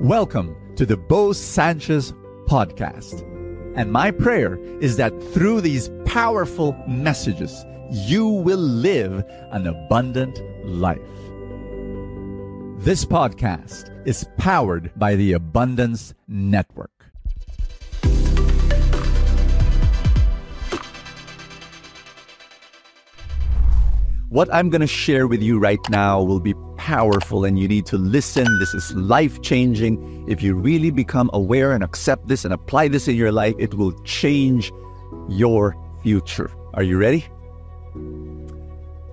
Welcome to the Bo Sanchez podcast. And my prayer is that through these powerful messages, you will live an abundant life. This podcast is powered by the Abundance Network. What I'm going to share with you right now will be powerful and you need to listen. This is life changing. If you really become aware and accept this and apply this in your life, it will change your future. Are you ready?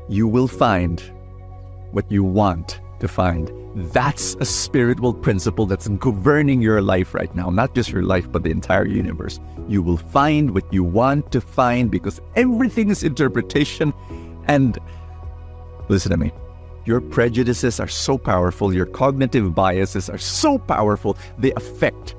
You will find what you want to find. That's a spiritual principle that's governing your life right now, not just your life, but the entire universe. You will find what you want to find because everything is interpretation and Listen to me. Your prejudices are so powerful, your cognitive biases are so powerful, they affect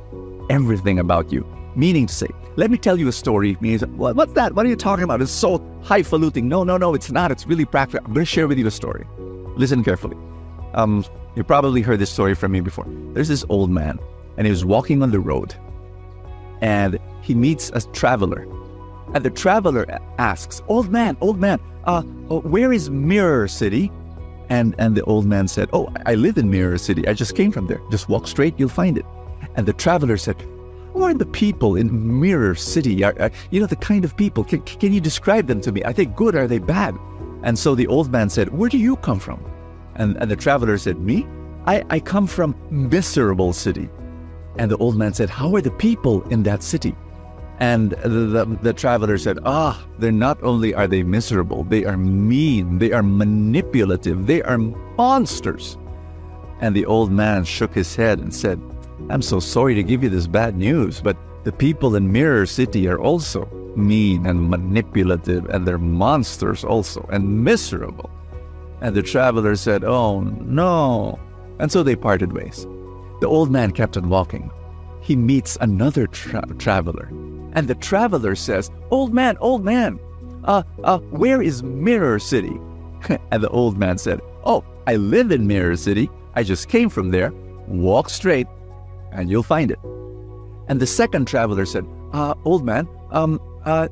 everything about you. Meaning to say, let me tell you a story. Means, what's that? What are you talking about? It's so highfalutin. No, no, no, it's not. It's really practical. I'm going to share with you a story. Listen carefully. Um, you probably heard this story from me before. There's this old man, and he was walking on the road, and he meets a traveler. And the traveler asks, Old man, old man, uh, oh, where is Mirror City? And, and the old man said, Oh, I live in Mirror City. I just came from there. Just walk straight, you'll find it. And the traveler said, Who are the people in Mirror City? Are, are, you know, the kind of people. Can, can you describe them to me? Are they good? Are they bad? And so the old man said, Where do you come from? And, and the traveler said, Me? I, I come from Miserable City. And the old man said, How are the people in that city? And the, the, the, traveler said, Ah, they're not only are they miserable, they are mean, they are manipulative, they are monsters. And the old man shook his head and said, I'm so sorry to give you this bad news, but the people in Mirror City are also mean and manipulative, and they're monsters also, and miserable. And the traveler said, Oh no. And so they parted ways. The old man kept on walking. He meets another tra- traveler and the traveler says, Old man, old man, uh, uh, where is Mirror City? and the old man said, Oh, I live in Mirror City. I just came from there. Walk straight and you'll find it. And the second traveler said, uh, Old man, um, uh,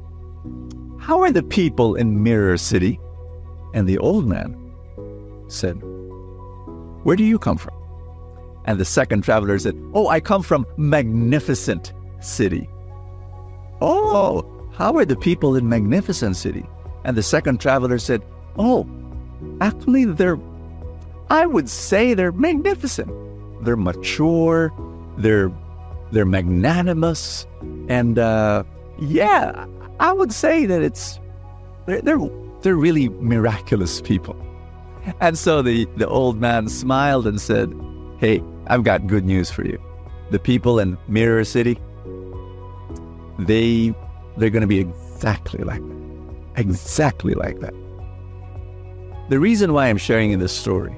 how are the people in Mirror City? And the old man said, Where do you come from? And the second traveler said, Oh, I come from Magnificent City. Oh, how are the people in Magnificent City? And the second traveler said, Oh, actually, they're, I would say they're magnificent. They're mature, they're, they're magnanimous, and uh, yeah, I would say that it's, they're, they're, they're really miraculous people. And so the, the old man smiled and said, Hey, I've got good news for you. The people in Mirror City, they they're going to be exactly like that. Exactly like that. The reason why I'm sharing in this story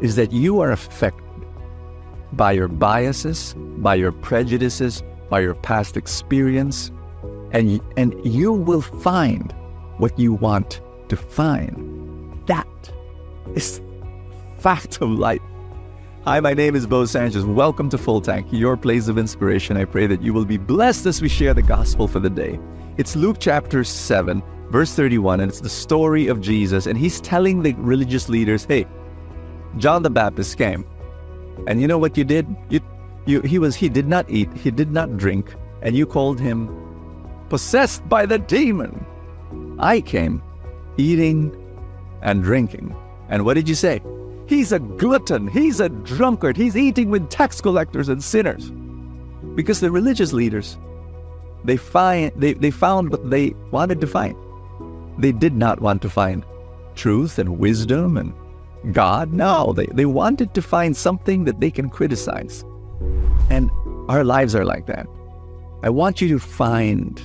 is that you are affected by your biases, by your prejudices, by your past experience, and and you will find what you want to find. That is fact of life. Hi, my name is Bo Sanchez. Welcome to Full Tank, your place of inspiration. I pray that you will be blessed as we share the gospel for the day. It's Luke chapter 7, verse 31, and it's the story of Jesus. And he's telling the religious leaders, hey, John the Baptist came. And you know what you did? You, you, he was he did not eat, he did not drink, and you called him possessed by the demon. I came eating and drinking. And what did you say? He's a glutton. He's a drunkard. He's eating with tax collectors and sinners. Because the religious leaders, they find they, they found what they wanted to find. They did not want to find truth and wisdom and God. No, they, they wanted to find something that they can criticize. And our lives are like that. I want you to find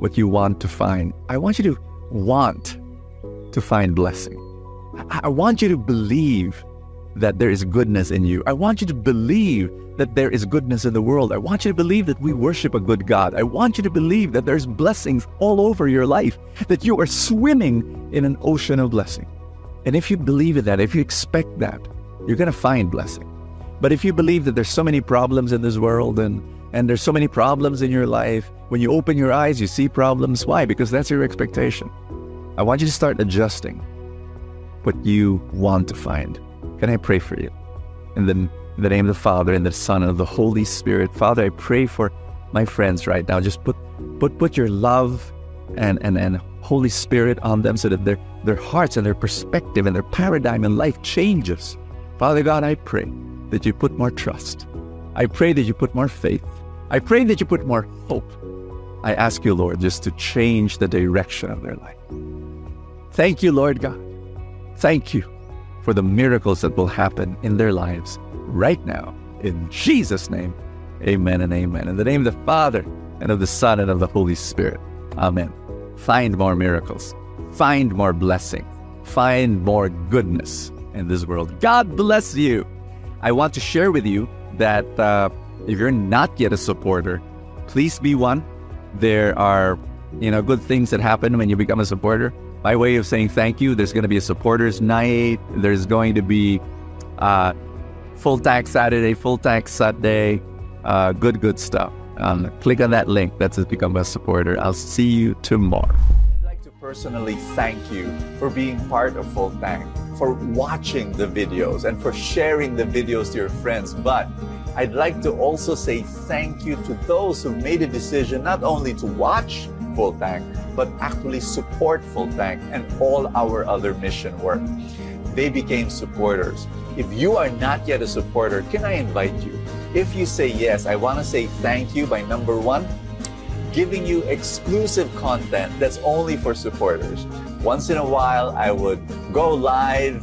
what you want to find. I want you to want to find blessing. I want you to believe that there is goodness in you. I want you to believe that there is goodness in the world. I want you to believe that we worship a good God. I want you to believe that there's blessings all over your life, that you are swimming in an ocean of blessing. And if you believe in that, if you expect that, you're going to find blessing. But if you believe that there's so many problems in this world and and there's so many problems in your life, when you open your eyes, you see problems. Why? Because that's your expectation. I want you to start adjusting what you want to find. Can I pray for you? In the, in the name of the Father, and the Son, and of the Holy Spirit. Father, I pray for my friends right now. Just put put put your love and and, and Holy Spirit on them so that their their hearts and their perspective and their paradigm in life changes. Father God, I pray that you put more trust. I pray that you put more faith. I pray that you put more hope. I ask you, Lord, just to change the direction of their life. Thank you, Lord God. Thank you for the miracles that will happen in their lives right now. In Jesus' name, amen and amen. In the name of the Father, and of the Son, and of the Holy Spirit. Amen. Find more miracles. Find more blessing. Find more goodness in this world. God bless you. I want to share with you that uh, if you're not yet a supporter, please be one. There are, you know, good things that happen when you become a supporter. By way of saying thank you, there's going to be a supporters night. There's going to be uh, Full Tank Saturday, Full Tank Sunday. Uh, good, good stuff. Um, click on that link. That's to become a supporter. I'll see you tomorrow I'd like to personally thank you for being part of Full Tank, for watching the videos, and for sharing the videos to your friends. But I'd like to also say thank you to those who made a decision not only to watch But actually support Full Tank and all our other mission work. They became supporters. If you are not yet a supporter, can I invite you? If you say yes, I want to say thank you by number one, giving you exclusive content that's only for supporters. Once in a while, I would go live